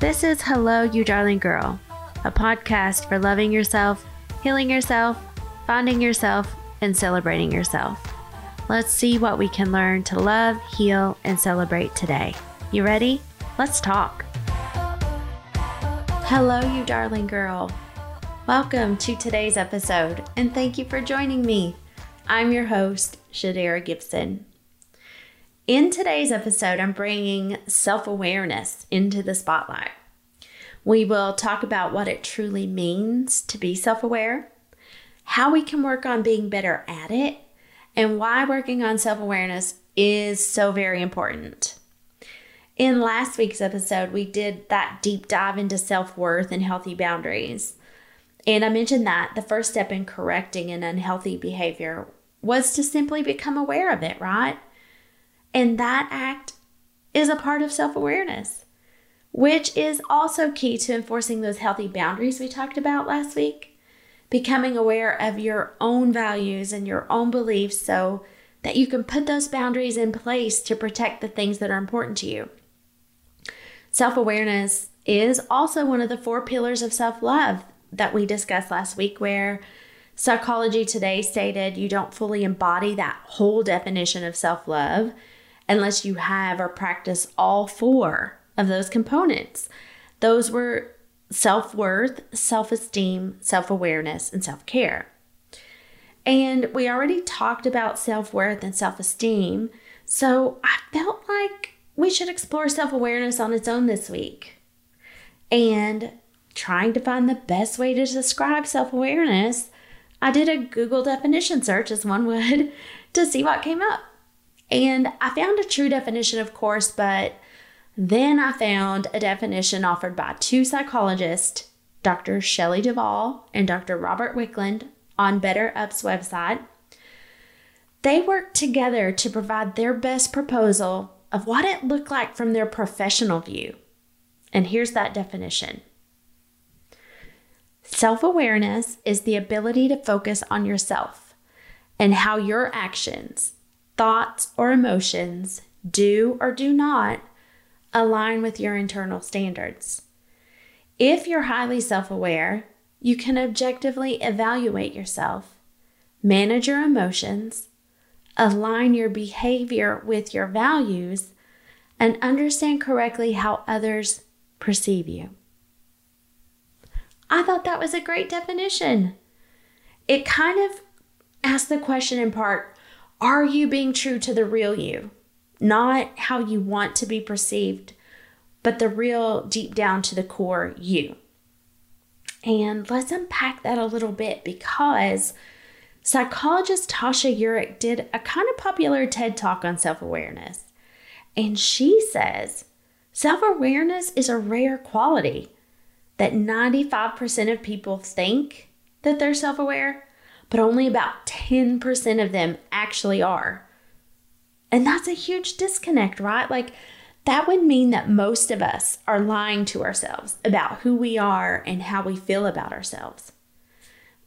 This is Hello, You Darling Girl, a podcast for loving yourself, healing yourself, finding yourself, and celebrating yourself. Let's see what we can learn to love, heal, and celebrate today. You ready? Let's talk. Hello, you darling girl. Welcome to today's episode, and thank you for joining me. I'm your host, Shedara Gibson. In today's episode, I'm bringing self awareness into the spotlight. We will talk about what it truly means to be self aware, how we can work on being better at it, and why working on self awareness is so very important. In last week's episode, we did that deep dive into self worth and healthy boundaries. And I mentioned that the first step in correcting an unhealthy behavior was to simply become aware of it, right? And that act is a part of self awareness, which is also key to enforcing those healthy boundaries we talked about last week. Becoming aware of your own values and your own beliefs so that you can put those boundaries in place to protect the things that are important to you. Self awareness is also one of the four pillars of self love that we discussed last week, where Psychology Today stated you don't fully embody that whole definition of self love unless you have or practice all four of those components. Those were self worth, self esteem, self awareness, and self care. And we already talked about self worth and self esteem, so I felt like we should explore self awareness on its own this week. And trying to find the best way to describe self awareness, I did a Google definition search, as one would, to see what came up. And I found a true definition, of course, but then I found a definition offered by two psychologists, Dr. Shelley Duval and Dr. Robert Wicklund, on BetterUp's website. They worked together to provide their best proposal of what it looked like from their professional view. And here's that definition Self awareness is the ability to focus on yourself and how your actions, thoughts, or emotions do or do not align with your internal standards. If you're highly self aware, you can objectively evaluate yourself, manage your emotions, align your behavior with your values, and understand correctly how others perceive you. I thought that was a great definition. It kind of asks the question in part Are you being true to the real you? Not how you want to be perceived, but the real deep down to the core you. And let's unpack that a little bit because psychologist Tasha Eurich did a kind of popular TED talk on self awareness. And she says self awareness is a rare quality that 95% of people think that they're self aware, but only about 10% of them actually are. And that's a huge disconnect, right? Like, that would mean that most of us are lying to ourselves about who we are and how we feel about ourselves.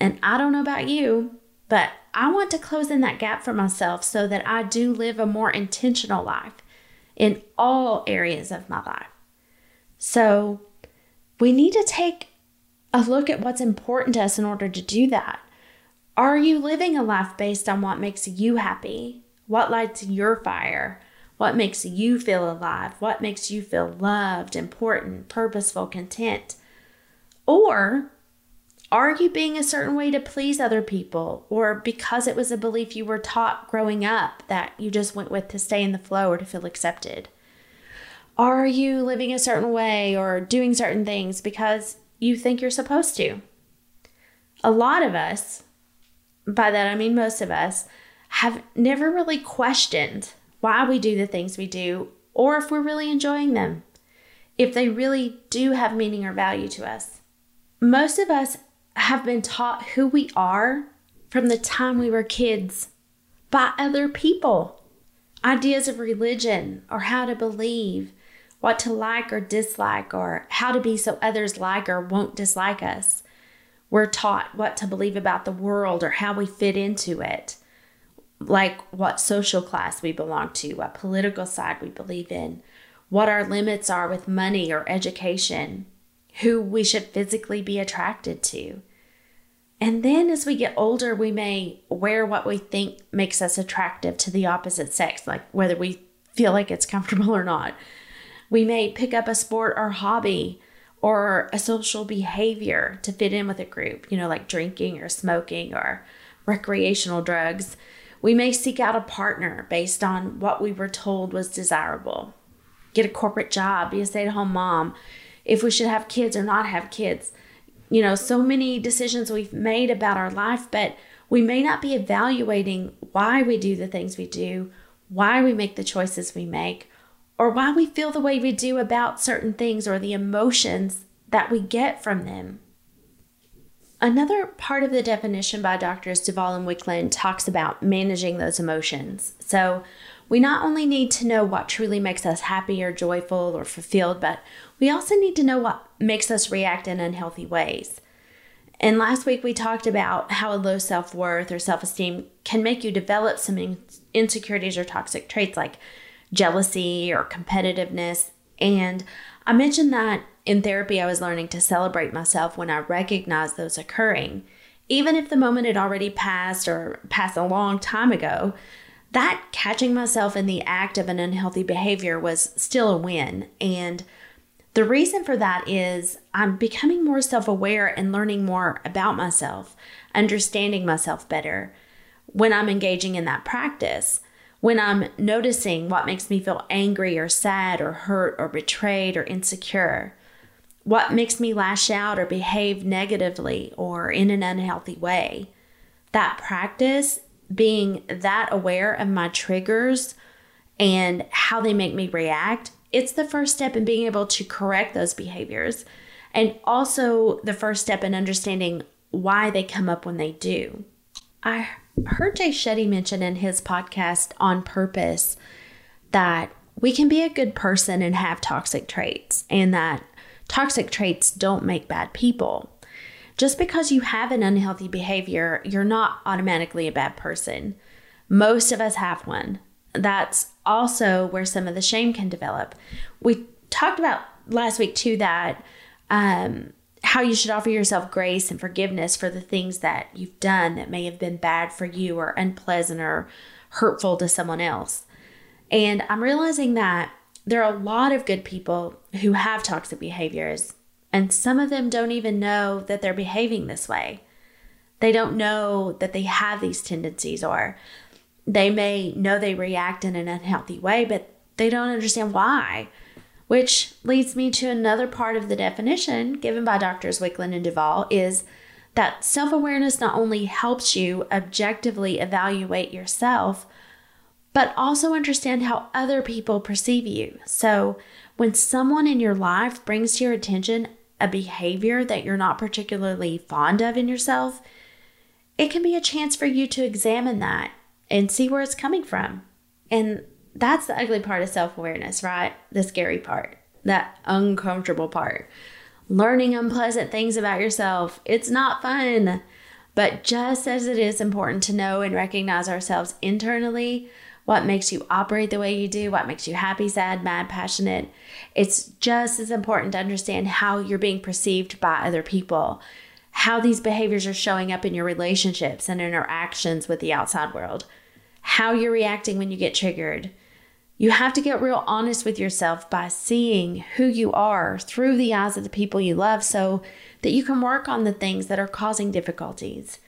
And I don't know about you, but I want to close in that gap for myself so that I do live a more intentional life in all areas of my life. So, we need to take a look at what's important to us in order to do that. Are you living a life based on what makes you happy? What lights your fire? What makes you feel alive? What makes you feel loved, important, purposeful, content? Or are you being a certain way to please other people or because it was a belief you were taught growing up that you just went with to stay in the flow or to feel accepted? Are you living a certain way or doing certain things because you think you're supposed to? A lot of us, by that I mean most of us, have never really questioned why we do the things we do or if we're really enjoying them, if they really do have meaning or value to us. Most of us have been taught who we are from the time we were kids by other people. Ideas of religion or how to believe, what to like or dislike, or how to be so others like or won't dislike us. We're taught what to believe about the world or how we fit into it, like what social class we belong to, what political side we believe in. what our limits are with money or education, who we should physically be attracted to. And then as we get older, we may wear what we think makes us attractive to the opposite sex, like whether we feel like it's comfortable or not. We may pick up a sport or hobby or a social behavior to fit in with a group, you know, like drinking or smoking or recreational drugs. We may seek out a partner based on what we were told was desirable. Get a corporate job, be a stay at home mom, if we should have kids or not have kids. You know, so many decisions we've made about our life, but we may not be evaluating why we do the things we do, why we make the choices we make, or why we feel the way we do about certain things or the emotions that we get from them. Another part of the definition by Doctors Duval and Wicklund talks about managing those emotions. So, we not only need to know what truly makes us happy or joyful or fulfilled, but we also need to know what makes us react in unhealthy ways. And last week we talked about how a low self worth or self esteem can make you develop some insecurities or toxic traits like jealousy or competitiveness. And I mentioned that in therapy, I was learning to celebrate myself when I recognized those occurring. Even if the moment had already passed or passed a long time ago, that catching myself in the act of an unhealthy behavior was still a win. And the reason for that is I'm becoming more self aware and learning more about myself, understanding myself better when I'm engaging in that practice when I'm noticing what makes me feel angry or sad or hurt or betrayed or insecure, what makes me lash out or behave negatively or in an unhealthy way. That practice, being that aware of my triggers and how they make me react, it's the first step in being able to correct those behaviors. And also the first step in understanding why they come up when they do. I heard Jay Shetty mention in his podcast on purpose that we can be a good person and have toxic traits, and that toxic traits don't make bad people. Just because you have an unhealthy behavior, you're not automatically a bad person. Most of us have one. That's also where some of the shame can develop. We talked about last week, too, that um, how you should offer yourself grace and forgiveness for the things that you've done that may have been bad for you or unpleasant or hurtful to someone else. And I'm realizing that there are a lot of good people who have toxic behaviors, and some of them don't even know that they're behaving this way. They don't know that they have these tendencies, or they may know they react in an unhealthy way, but they don't understand why. Which leads me to another part of the definition given by Doctors Wicklund and Duval is that self awareness not only helps you objectively evaluate yourself, but also understand how other people perceive you. So, when someone in your life brings to your attention a behavior that you're not particularly fond of in yourself, it can be a chance for you to examine that and see where it's coming from. And that's the ugly part of self awareness, right? The scary part, that uncomfortable part. Learning unpleasant things about yourself, it's not fun. But just as it is important to know and recognize ourselves internally, what makes you operate the way you do, what makes you happy, sad, mad, passionate, it's just as important to understand how you're being perceived by other people, how these behaviors are showing up in your relationships and interactions with the outside world, how you're reacting when you get triggered, you have to get real honest with yourself by seeing who you are through the eyes of the people you love so that you can work on the things that are causing difficulties.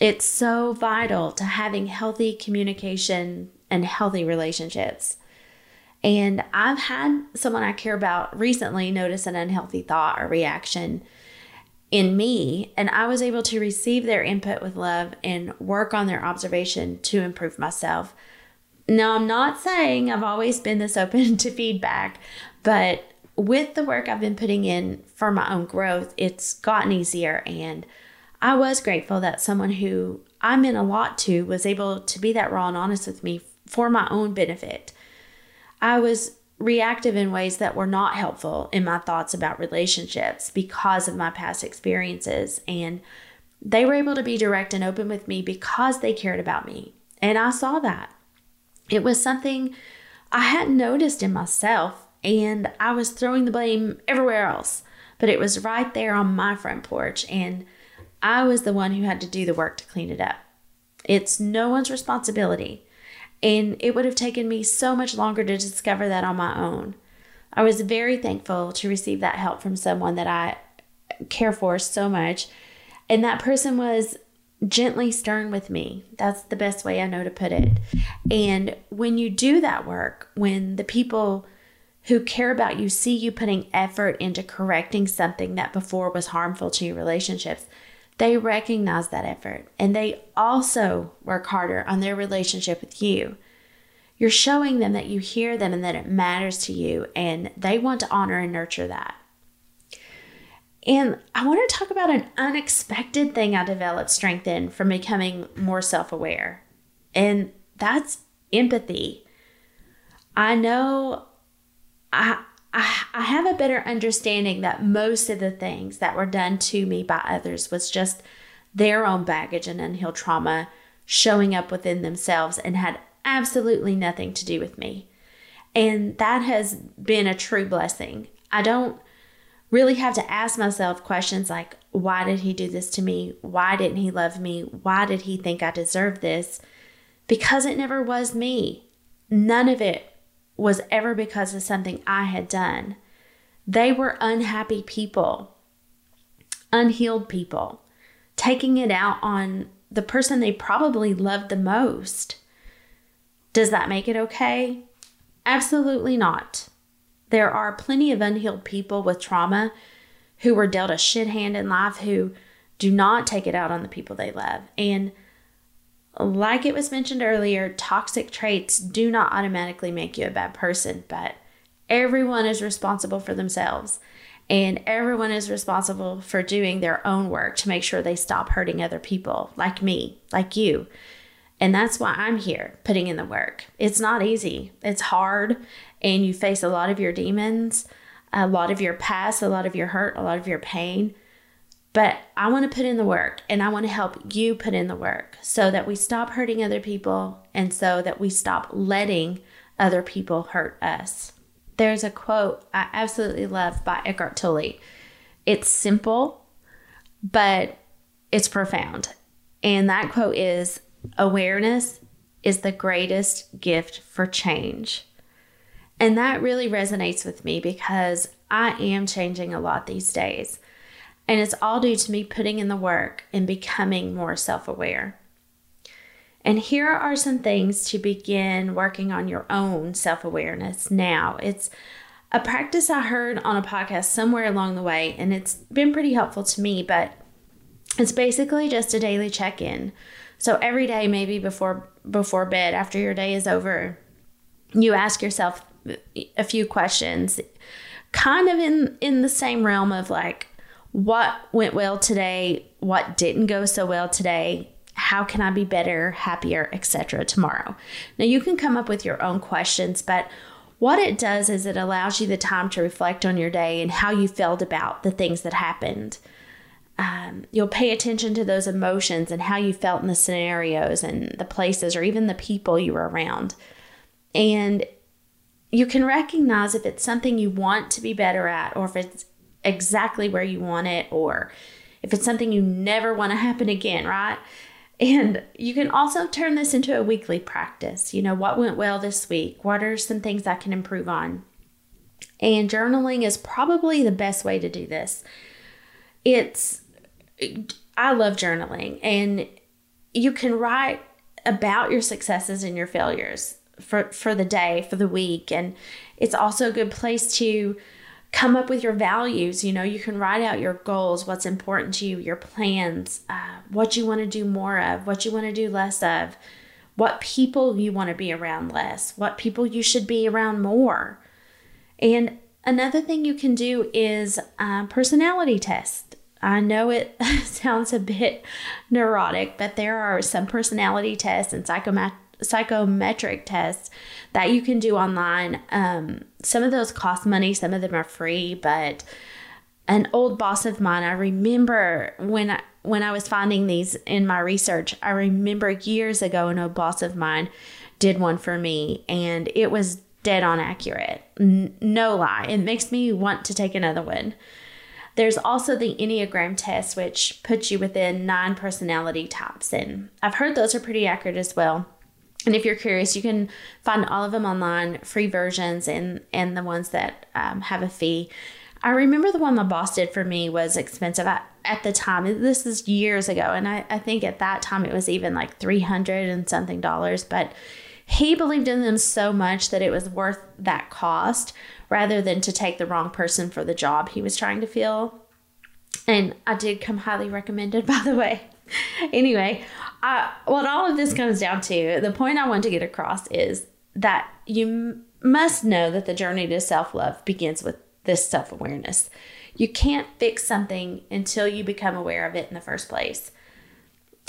It's so vital to having healthy communication and healthy relationships. And I've had someone I care about recently notice an unhealthy thought or reaction in me, and I was able to receive their input with love and work on their observation to improve myself. Now, I'm not saying I've always been this open to feedback, but with the work I've been putting in for my own growth, it's gotten easier. And I was grateful that someone who I meant a lot to was able to be that raw and honest with me for my own benefit. I was reactive in ways that were not helpful in my thoughts about relationships because of my past experiences. And they were able to be direct and open with me because they cared about me. And I saw that. It was something I hadn't noticed in myself. and I was throwing the blame everywhere else. But it was right there on my front porch, and I was the one who had to do the work to clean it up. It's no one's responsibility. And it would have taken me so much longer to discover that on my own. I was very thankful to receive that help from someone that I care for so much. And that person was gently stern with me. That's the best way I know to put it. And when you do that work, when the people who care about you see you putting effort into correcting something that before was harmful to your relationships, they recognize that effort and they also work harder on their relationship with you. You're showing them that you hear them and that it matters to you, and they want to honor and nurture that. And I want to talk about an unexpected thing I developed strength in from becoming more self aware, and that's empathy. I know I, I, I have a better understanding that most of the things that were done to me by others was just their own baggage and unhealed trauma showing up within themselves and had absolutely nothing to do with me. And that has been a true blessing. I don't really have to ask myself questions like, why did he do this to me? Why didn't he love me? Why did he think I deserved this? Because it never was me. None of it was ever because of something I had done. They were unhappy people, unhealed people, taking it out on the person they probably loved the most. Does that make it okay? Absolutely not. There are plenty of unhealed people with trauma who were dealt a shit hand in life who do not take it out on the people they love. And like it was mentioned earlier, toxic traits do not automatically make you a bad person, but everyone is responsible for themselves. And everyone is responsible for doing their own work to make sure they stop hurting other people, like me, like you. And that's why I'm here putting in the work. It's not easy, it's hard, and you face a lot of your demons, a lot of your past, a lot of your hurt, a lot of your pain. But I want to put in the work and I want to help you put in the work so that we stop hurting other people and so that we stop letting other people hurt us. There's a quote I absolutely love by Eckhart Tolle. It's simple, but it's profound. And that quote is Awareness is the greatest gift for change. And that really resonates with me because I am changing a lot these days. And it's all due to me putting in the work and becoming more self aware. And here are some things to begin working on your own self awareness now. It's a practice I heard on a podcast somewhere along the way, and it's been pretty helpful to me, but it's basically just a daily check in. So every day, maybe before before bed, after your day is over, you ask yourself a few questions, kind of in in the same realm of like, what went well today, what didn't go so well today, how can I be better, happier, etc. tomorrow. Now you can come up with your own questions, but what it does is it allows you the time to reflect on your day and how you felt about the things that happened. Um, you'll pay attention to those emotions and how you felt in the scenarios and the places or even the people you were around. And you can recognize if it's something you want to be better at or if it's exactly where you want it or if it's something you never want to happen again, right? And you can also turn this into a weekly practice. You know, what went well this week? What are some things I can improve on? And journaling is probably the best way to do this. It's, I love journaling, and you can write about your successes and your failures for, for the day, for the week. And it's also a good place to come up with your values. You know, you can write out your goals, what's important to you, your plans, uh, what you want to do more of, what you want to do less of, what people you want to be around less, what people you should be around more. And another thing you can do is a personality test. I know it sounds a bit neurotic, but there are some personality tests and psychometric psychometric tests that you can do online. Um, some of those cost money, some of them are free, but an old boss of mine, I remember when I, when I was finding these in my research, I remember years ago an old boss of mine did one for me and it was dead on accurate. N- no lie. It makes me want to take another one. There's also the Enneagram test, which puts you within nine personality types. And I've heard those are pretty accurate as well. And if you're curious, you can find all of them online, free versions and, and the ones that um, have a fee. I remember the one my boss did for me was expensive at, at the time. This is years ago. And I, I think at that time it was even like 300 and something dollars. But he believed in them so much that it was worth that cost rather than to take the wrong person for the job he was trying to fill. And I did come highly recommended, by the way. anyway, uh, what all of this comes down to, the point I want to get across is that you m- must know that the journey to self love begins with this self awareness. You can't fix something until you become aware of it in the first place.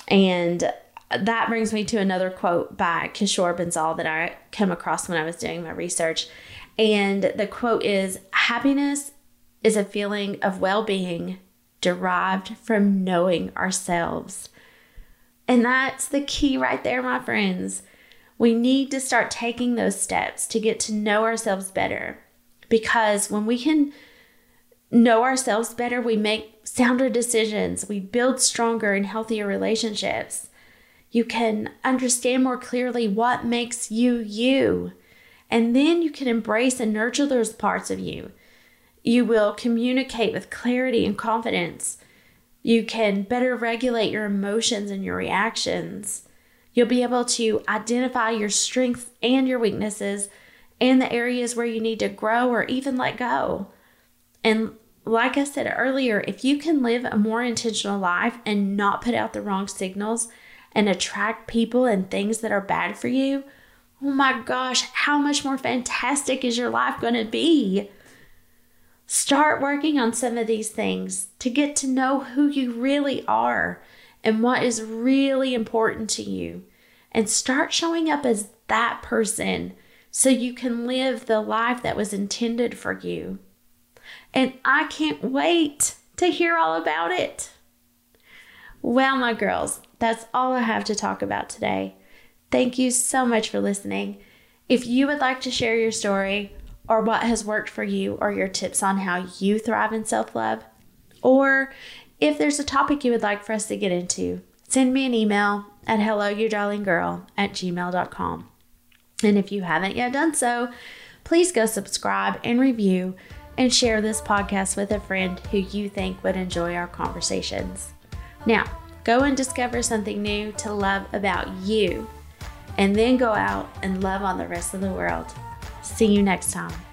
And that brings me to another quote by Kishore Bansal that I came across when I was doing my research. And the quote is Happiness is a feeling of well being derived from knowing ourselves. And that's the key right there, my friends. We need to start taking those steps to get to know ourselves better. Because when we can know ourselves better, we make sounder decisions, we build stronger and healthier relationships. You can understand more clearly what makes you you. And then you can embrace and nurture those parts of you. You will communicate with clarity and confidence. You can better regulate your emotions and your reactions. You'll be able to identify your strengths and your weaknesses and the areas where you need to grow or even let go. And like I said earlier, if you can live a more intentional life and not put out the wrong signals and attract people and things that are bad for you, oh my gosh, how much more fantastic is your life going to be? Start working on some of these things to get to know who you really are and what is really important to you. And start showing up as that person so you can live the life that was intended for you. And I can't wait to hear all about it. Well, my girls, that's all I have to talk about today. Thank you so much for listening. If you would like to share your story or what has worked for you or your tips on how you thrive in self love, or if there's a topic you would like for us to get into, send me an email at hello you darling girl at gmail.com. And if you haven't yet done so, please go subscribe and review and share this podcast with a friend who you think would enjoy our conversations. Now, go and discover something new to love about you, and then go out and love on the rest of the world. See you next time.